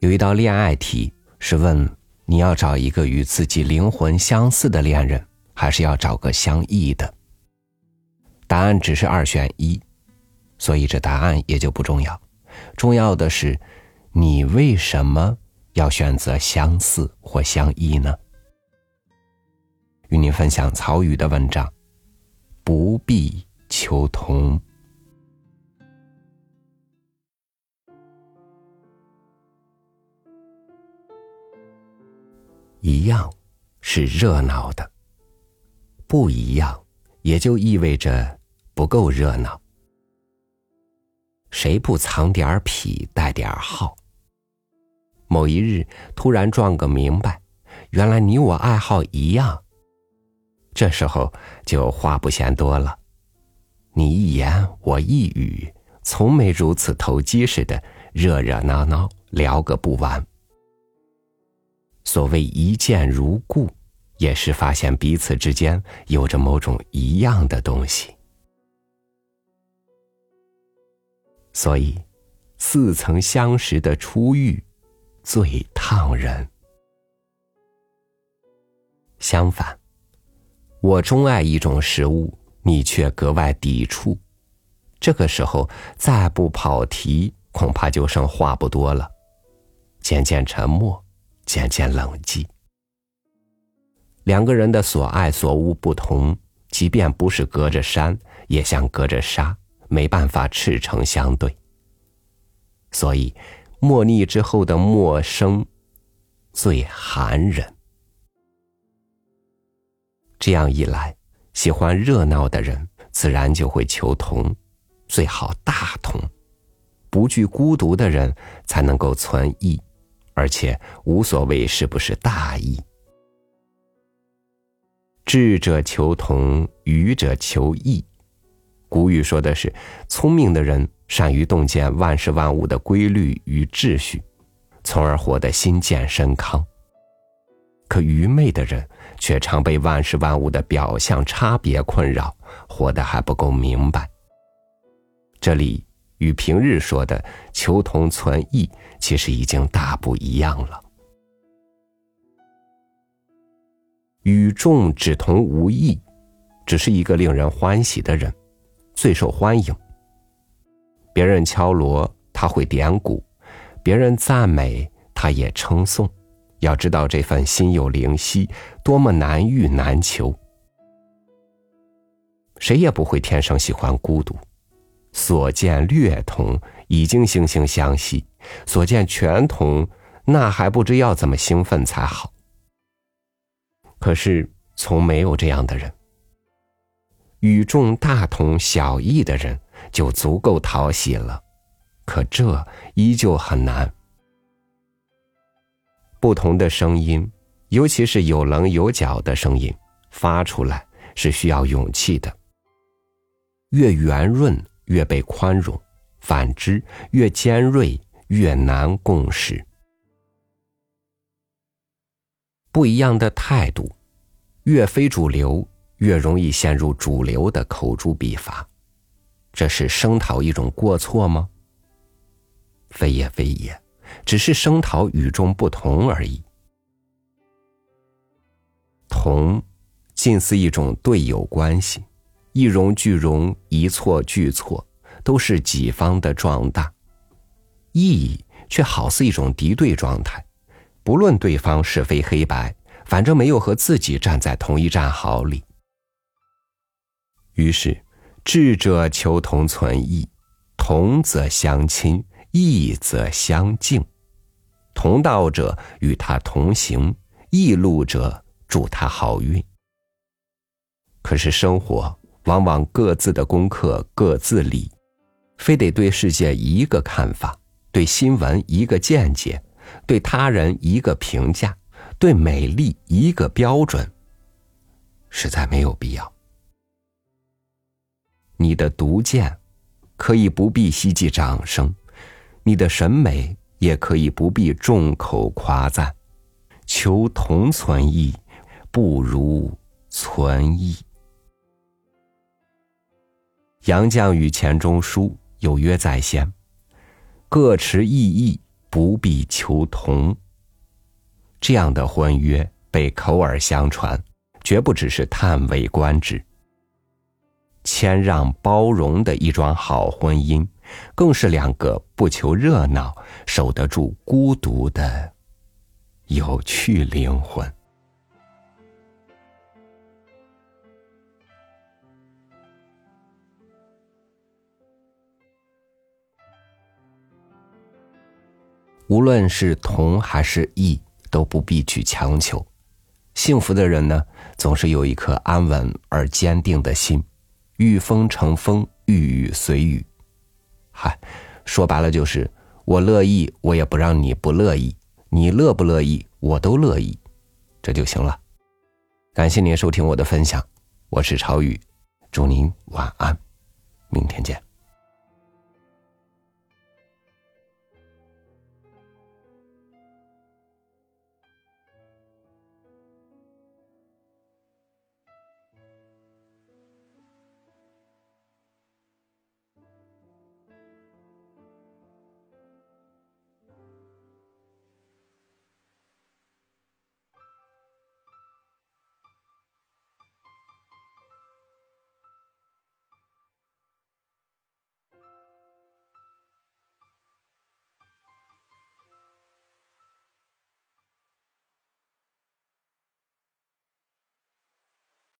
有一道恋爱题是问你要找一个与自己灵魂相似的恋人，还是要找个相异的？答案只是二选一，所以这答案也就不重要。重要的是，你为什么要选择相似或相异呢？与您分享曹禺的文章，不必求同。一样是热闹的，不一样也就意味着不够热闹。谁不藏点痞，带点好？某一日突然撞个明白，原来你我爱好一样。这时候就话不嫌多了，你一言我一语，从没如此投机似的热热闹闹聊个不完。所谓一见如故，也是发现彼此之间有着某种一样的东西。所以，似曾相识的初遇，最烫人。相反。我钟爱一种食物，你却格外抵触。这个时候再不跑题，恐怕就剩话不多了。渐渐沉默，渐渐冷寂。两个人的所爱所恶不同，即便不是隔着山，也像隔着沙，没办法赤诚相对。所以，莫逆之后的陌生，最寒人。这样一来，喜欢热闹的人自然就会求同，最好大同；不惧孤独的人才能够存异，而且无所谓是不是大义。智者求同，愚者求异。古语说的是：聪明的人善于洞见万事万物的规律与秩序，从而活得心健身康。可愚昧的人。却常被万事万物的表象差别困扰，活得还不够明白。这里与平日说的求同存异，其实已经大不一样了。与众只同无异，只是一个令人欢喜的人，最受欢迎。别人敲锣，他会点鼓；别人赞美，他也称颂。要知道这份心有灵犀，多么难遇难求。谁也不会天生喜欢孤独，所见略同已经惺惺相惜，所见全同，那还不知要怎么兴奋才好。可是从没有这样的人，与众大同小异的人就足够讨喜了，可这依旧很难。不同的声音，尤其是有棱有角的声音，发出来是需要勇气的。越圆润越被宽容，反之越尖锐越难共识。不一样的态度，越非主流越容易陷入主流的口诛笔伐。这是声讨一种过错吗？非也非也。只是声讨与众不同而已。同，近似一种队友关系，一荣俱荣，一错俱错，都是己方的壮大；意义，却好似一种敌对状态，不论对方是非黑白，反正没有和自己站在同一战壕里。于是，智者求同存异，同则相亲。异则相敬，同道者与他同行，异路者祝他好运。可是生活往往各自的功课各自理，非得对世界一个看法，对新闻一个见解，对他人一个评价，对美丽一个标准，实在没有必要。你的独见可以不必希冀掌声。你的审美也可以不必众口夸赞，求同存异，不如存异。杨绛与钱钟书有约在先，各持异议，不必求同。这样的婚约被口耳相传，绝不只是叹为观止。谦让包容的一桩好婚姻，更是两个不求热闹、守得住孤独的有趣灵魂。无论是同还是异，都不必去强求。幸福的人呢，总是有一颗安稳而坚定的心，遇风成风，遇雨随雨。嗨，说白了就是我乐意，我也不让你不乐意；你乐不乐意，我都乐意，这就行了。感谢您收听我的分享，我是朝雨，祝您晚安，明天见。